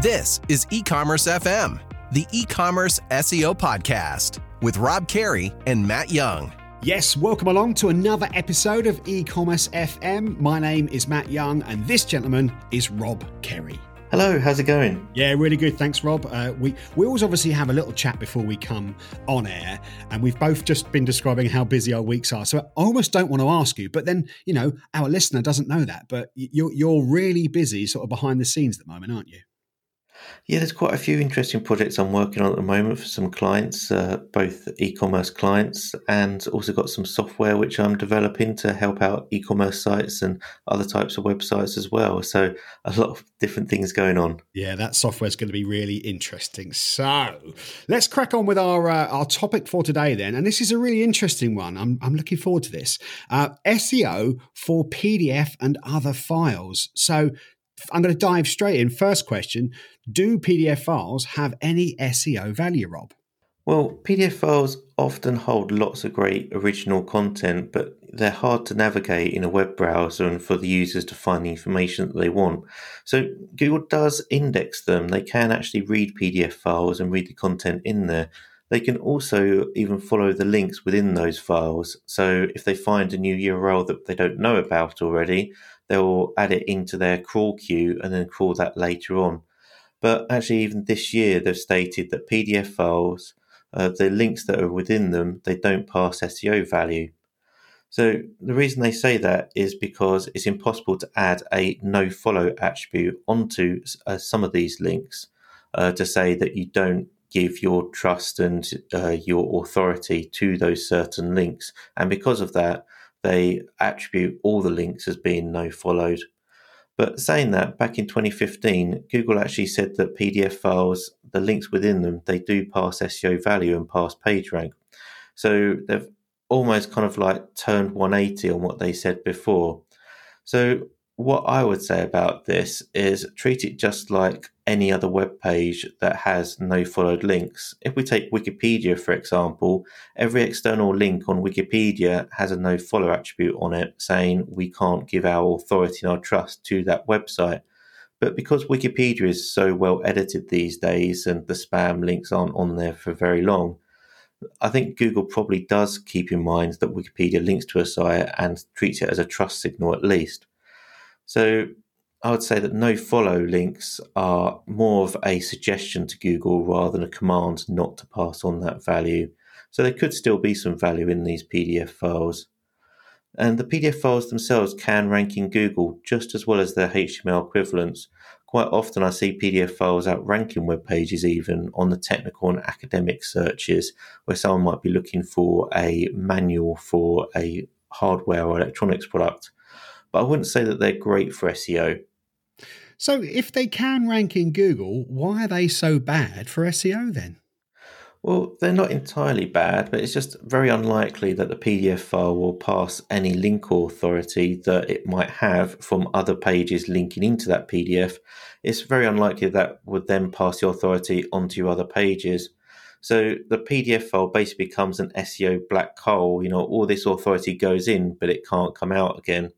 This is E-commerce FM, the e-commerce SEO podcast with Rob Kerry and Matt Young. Yes, welcome along to another episode of E-commerce FM. My name is Matt Young, and this gentleman is Rob Kerry. Hello, how's it going? Yeah, really good. Thanks, Rob. Uh, we we always obviously have a little chat before we come on air, and we've both just been describing how busy our weeks are. So I almost don't want to ask you, but then you know our listener doesn't know that. But you're you're really busy, sort of behind the scenes at the moment, aren't you? Yeah, there's quite a few interesting projects I'm working on at the moment for some clients, uh, both e-commerce clients, and also got some software which I'm developing to help out e-commerce sites and other types of websites as well. So a lot of different things going on. Yeah, that software is going to be really interesting. So let's crack on with our uh, our topic for today then, and this is a really interesting one. I'm I'm looking forward to this. Uh, SEO for PDF and other files. So I'm going to dive straight in. First question Do PDF files have any SEO value, Rob? Well, PDF files often hold lots of great original content, but they're hard to navigate in a web browser and for the users to find the information that they want. So, Google does index them. They can actually read PDF files and read the content in there. They can also even follow the links within those files. So, if they find a new URL that they don't know about already, they'll add it into their crawl queue and then crawl that later on. But actually, even this year, they've stated that PDF files, uh, the links that are within them, they don't pass SEO value. So the reason they say that is because it's impossible to add a no follow attribute onto uh, some of these links uh, to say that you don't give your trust and uh, your authority to those certain links. And because of that, they attribute all the links as being no followed. But saying that, back in 2015, Google actually said that PDF files, the links within them, they do pass SEO value and pass PageRank. So they've almost kind of like turned 180 on what they said before. So what I would say about this is treat it just like any other web page that has no followed links. If we take Wikipedia, for example, every external link on Wikipedia has a no follow attribute on it saying we can't give our authority and our trust to that website. But because Wikipedia is so well edited these days and the spam links aren't on there for very long, I think Google probably does keep in mind that Wikipedia links to a site and treats it as a trust signal at least. So I would say that no follow links are more of a suggestion to Google rather than a command not to pass on that value. So there could still be some value in these PDF files. And the PDF files themselves can rank in Google just as well as their HTML equivalents. Quite often, I see PDF files outranking web pages even on the technical and academic searches, where someone might be looking for a manual for a hardware or electronics product but I wouldn't say that they're great for SEO. So, if they can rank in Google, why are they so bad for SEO then? Well, they're not entirely bad, but it's just very unlikely that the PDF file will pass any link authority that it might have from other pages linking into that PDF. It's very unlikely that would then pass the authority onto your other pages. So the PDF file basically becomes an SEO black hole. You know, all this authority goes in, but it can't come out again.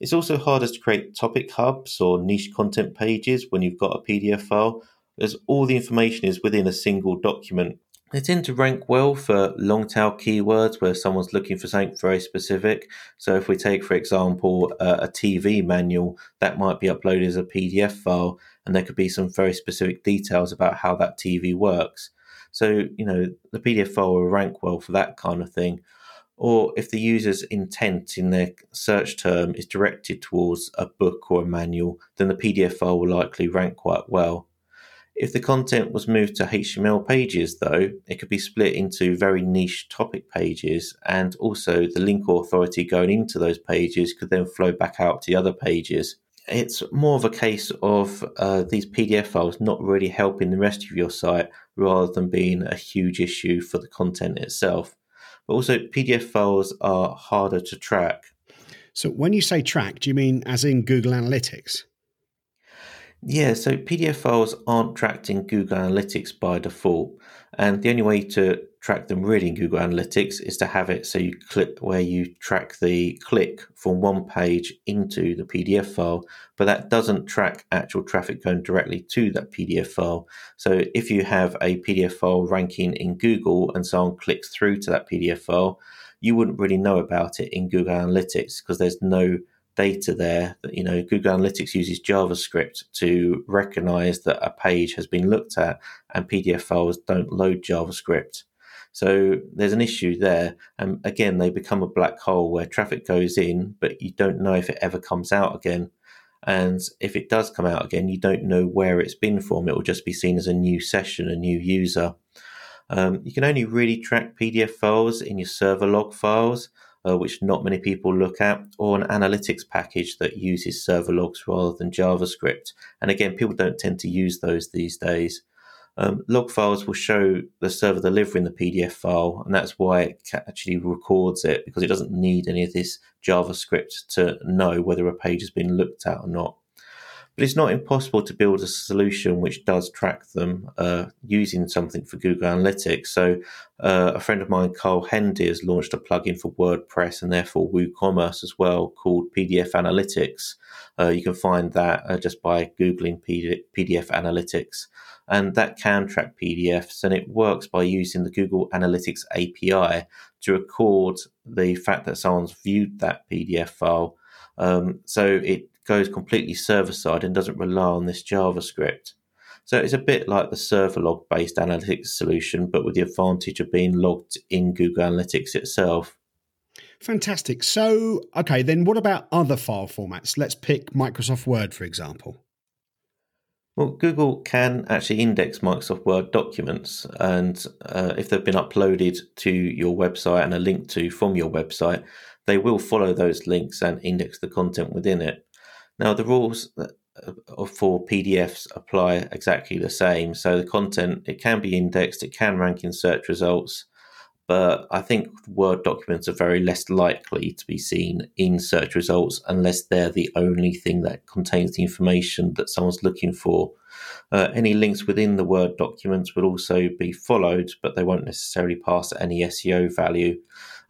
It's also harder to create topic hubs or niche content pages when you've got a PDF file, as all the information is within a single document. They tend to rank well for long tail keywords where someone's looking for something very specific. So, if we take, for example, a TV manual, that might be uploaded as a PDF file, and there could be some very specific details about how that TV works. So, you know, the PDF file will rank well for that kind of thing or if the user's intent in their search term is directed towards a book or a manual, then the PDF file will likely rank quite well. If the content was moved to HTML pages, though, it could be split into very niche topic pages, and also the link authority going into those pages could then flow back out to the other pages. It's more of a case of uh, these PDF files not really helping the rest of your site rather than being a huge issue for the content itself. But also, PDF files are harder to track. So, when you say track, do you mean as in Google Analytics? Yeah, so PDF files aren't tracked in Google Analytics by default. And the only way to track them really in Google Analytics is to have it so you click where you track the click from one page into the PDF file, but that doesn't track actual traffic going directly to that PDF file. So if you have a PDF file ranking in Google and someone clicks through to that PDF file, you wouldn't really know about it in Google Analytics because there's no data there that you know Google Analytics uses JavaScript to recognize that a page has been looked at and PDF files don't load JavaScript. So there's an issue there. And again, they become a black hole where traffic goes in, but you don't know if it ever comes out again. And if it does come out again, you don't know where it's been from. It will just be seen as a new session, a new user. Um, you can only really track PDF files in your server log files uh, which not many people look at, or an analytics package that uses server logs rather than JavaScript. And again, people don't tend to use those these days. Um, log files will show the server delivering the PDF file, and that's why it actually records it because it doesn't need any of this JavaScript to know whether a page has been looked at or not. But it's not impossible to build a solution which does track them uh, using something for Google Analytics. So, uh, a friend of mine, Carl Hendy, has launched a plugin for WordPress and therefore WooCommerce as well called PDF Analytics. Uh, you can find that uh, just by Googling PDF Analytics. And that can track PDFs, and it works by using the Google Analytics API to record the fact that someone's viewed that PDF file. Um, so it goes completely server side and doesn't rely on this JavaScript. So it's a bit like the server log based analytics solution, but with the advantage of being logged in Google Analytics itself. Fantastic. So, okay, then what about other file formats? Let's pick Microsoft Word, for example. Well, Google can actually index Microsoft Word documents, and uh, if they've been uploaded to your website and are linked to from your website, they will follow those links and index the content within it. Now, the rules uh, for PDFs apply exactly the same. So the content it can be indexed, it can rank in search results, but I think Word documents are very less likely to be seen in search results unless they're the only thing that contains the information that someone's looking for. Uh, any links within the Word documents will also be followed, but they won't necessarily pass any SEO value.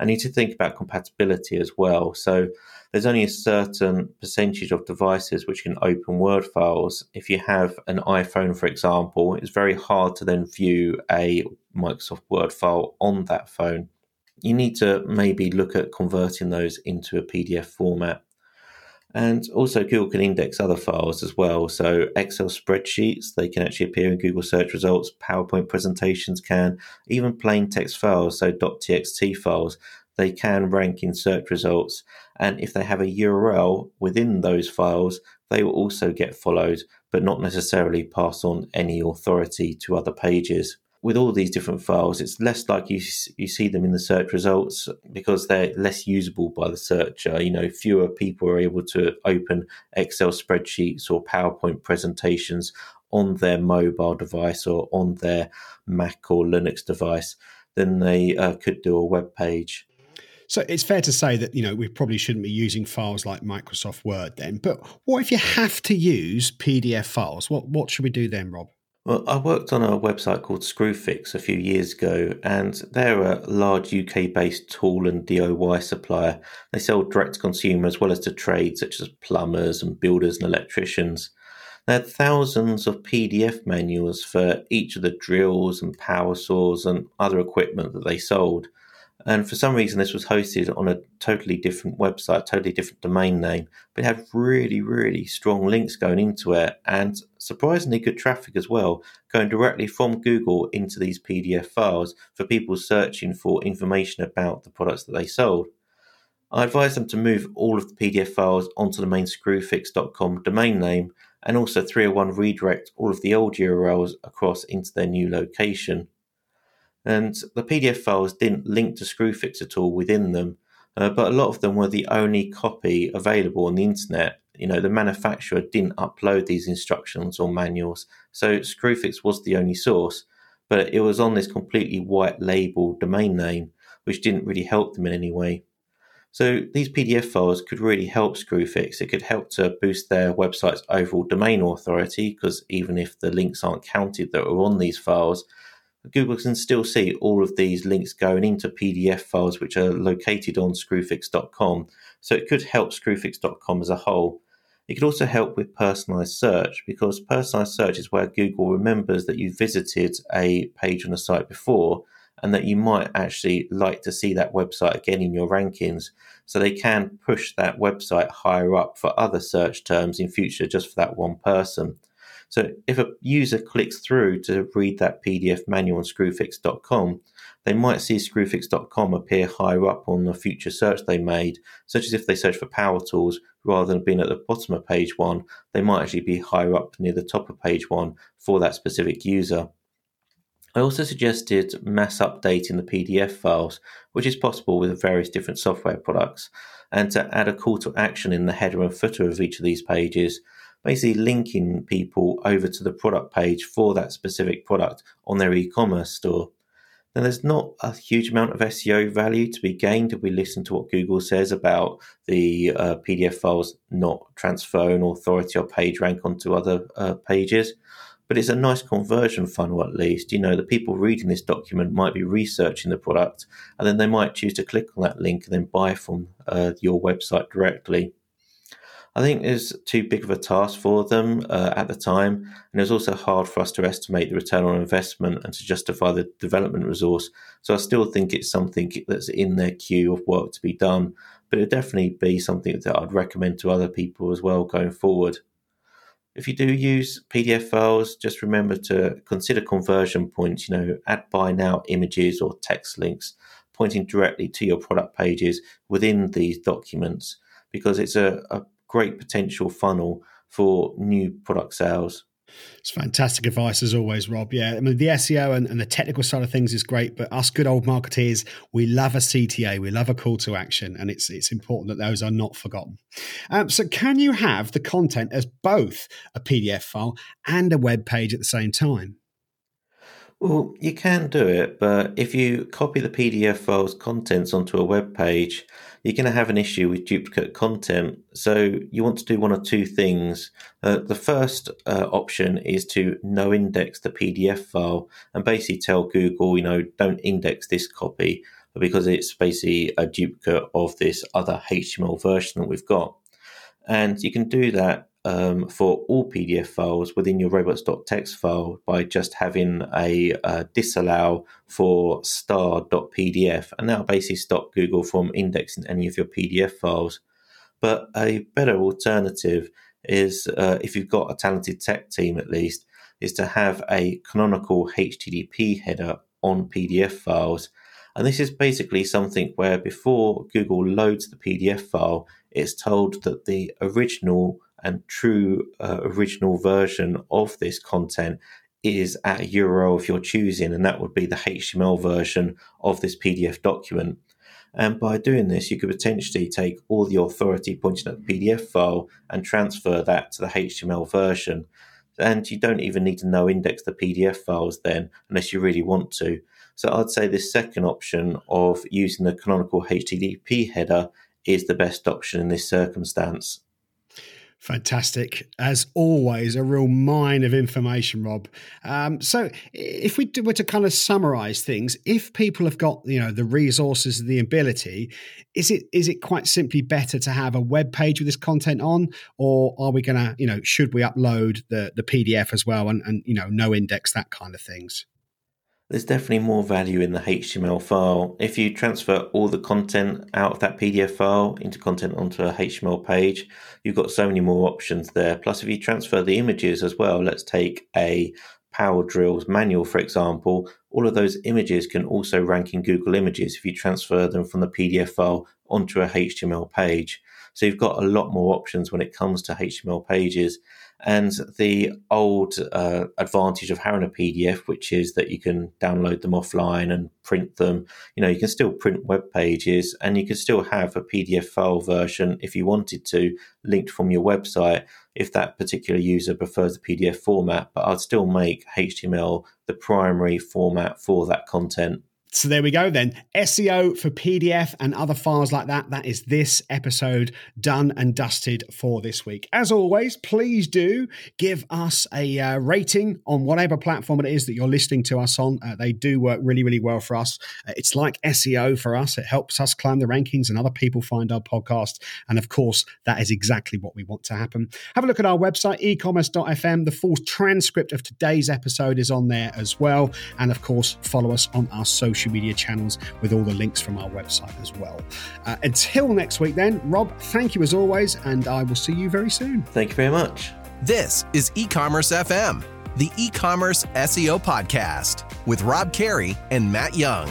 I need to think about compatibility as well. So there's only a certain percentage of devices which can open Word files. If you have an iPhone, for example, it's very hard to then view a Microsoft Word file on that phone. You need to maybe look at converting those into a PDF format. And also, Google can index other files as well. So, Excel spreadsheets, they can actually appear in Google search results. PowerPoint presentations can, even plain text files, so .txt files, they can rank in search results. And if they have a URL within those files, they will also get followed, but not necessarily pass on any authority to other pages. With all these different files, it's less like you, you see them in the search results because they're less usable by the searcher. You know, fewer people are able to open Excel spreadsheets or PowerPoint presentations on their mobile device or on their Mac or Linux device than they uh, could do a web page. So it's fair to say that, you know, we probably shouldn't be using files like Microsoft Word then. But what if you have to use PDF files? What what should we do then, Rob? Well, I worked on a website called Screwfix a few years ago, and they're a large UK based tool and DIY supplier. They sell direct to consumer as well as to trade, such as plumbers and builders and electricians. They had thousands of PDF manuals for each of the drills and power saws and other equipment that they sold. And for some reason, this was hosted on a totally different website, totally different domain name, but had really, really strong links going into it and surprisingly good traffic as well, going directly from Google into these PDF files for people searching for information about the products that they sold. I advised them to move all of the PDF files onto the main screwfix.com domain name and also 301 redirect all of the old URLs across into their new location. And the PDF files didn't link to Screwfix at all within them, uh, but a lot of them were the only copy available on the internet. You know, the manufacturer didn't upload these instructions or manuals, so Screwfix was the only source, but it was on this completely white label domain name, which didn't really help them in any way. So these PDF files could really help Screwfix. It could help to boost their website's overall domain authority because even if the links aren't counted that are on these files, Google can still see all of these links going into PDF files which are located on screwfix.com. So it could help screwfix.com as a whole. It could also help with personalized search because personalized search is where Google remembers that you visited a page on a site before and that you might actually like to see that website again in your rankings. So they can push that website higher up for other search terms in future just for that one person. So if a user clicks through to read that PDF manual on screwfix.com, they might see screwfix.com appear higher up on the future search they made, such as if they search for power tools rather than being at the bottom of page one, they might actually be higher up near the top of page one for that specific user. I also suggested mass updating the PDF files, which is possible with various different software products, and to add a call to action in the header and footer of each of these pages, basically linking people over to the product page for that specific product on their e commerce store. Now, there's not a huge amount of SEO value to be gained if we listen to what Google says about the uh, PDF files not transferring authority or page rank onto other uh, pages but it's a nice conversion funnel at least. You know, the people reading this document might be researching the product and then they might choose to click on that link and then buy from uh, your website directly. I think it's too big of a task for them uh, at the time, and it was also hard for us to estimate the return on investment and to justify the development resource. So I still think it's something that's in their queue of work to be done, but it'd definitely be something that I'd recommend to other people as well going forward. If you do use PDF files, just remember to consider conversion points, you know, add buy now images or text links pointing directly to your product pages within these documents because it's a, a great potential funnel for new product sales. It's fantastic advice as always, Rob. Yeah, I mean the SEO and, and, the technical side of things is great, but us good old marketeers, we love a CTA, we love a call to action, and it's it's important that those are not forgotten. Um, so, can you have the content as both a PDF file and a web page at the same time? Well, you can do it, but if you copy the PDF file's contents onto a web page, you're going to have an issue with duplicate content. So you want to do one or two things. Uh, the first uh, option is to no index the PDF file and basically tell Google, you know, don't index this copy because it's basically a duplicate of this other HTML version that we've got. And you can do that um, for all PDF files within your robots.txt file by just having a, a disallow for star.pdf, and that'll basically stop Google from indexing any of your PDF files. But a better alternative is uh, if you've got a talented tech team at least, is to have a canonical HTTP header on PDF files. And this is basically something where before Google loads the PDF file, it's told that the original and true uh, original version of this content is at a URL of your choosing, and that would be the HTML version of this PDF document. And by doing this, you could potentially take all the authority pointing at the PDF file and transfer that to the HTML version. And you don't even need to no index the PDF files then, unless you really want to. So I'd say this second option of using the canonical HTTP header is the best option in this circumstance. Fantastic. As always, a real mine of information, Rob. Um, so, if we were to kind of summarize things, if people have got you know the resources, and the ability, is it is it quite simply better to have a web page with this content on, or are we going to you know should we upload the the PDF as well and and you know no index that kind of things? There's definitely more value in the HTML file. If you transfer all the content out of that PDF file into content onto a HTML page, you've got so many more options there. Plus, if you transfer the images as well, let's take a Power Drills manual, for example, all of those images can also rank in Google Images if you transfer them from the PDF file onto a HTML page. So you've got a lot more options when it comes to HTML pages. And the old uh, advantage of having a PDF, which is that you can download them offline and print them, you know, you can still print web pages and you can still have a PDF file version if you wanted to linked from your website if that particular user prefers the PDF format. But I'd still make HTML the primary format for that content So there we go then. SEO for PDF and other files like that. That is this episode done and dusted for this week. As always, please do give us a uh, rating on whatever platform it is that you're listening to us on. Uh, they do work really, really well for us. Uh, it's like SEO for us. It helps us climb the rankings and other people find our podcast. And of course, that is exactly what we want to happen. Have a look at our website, ecommerce.fm. The full transcript of today's episode is on there as well. And of course, follow us on our social media channels with all the links from our website as well. Uh, until next week, then, Rob, thank you as always, and I will see you very soon. Thank you very much. This is E-commerce FM, the e-commerce SEO podcast with Rob Kerry and Matt Young.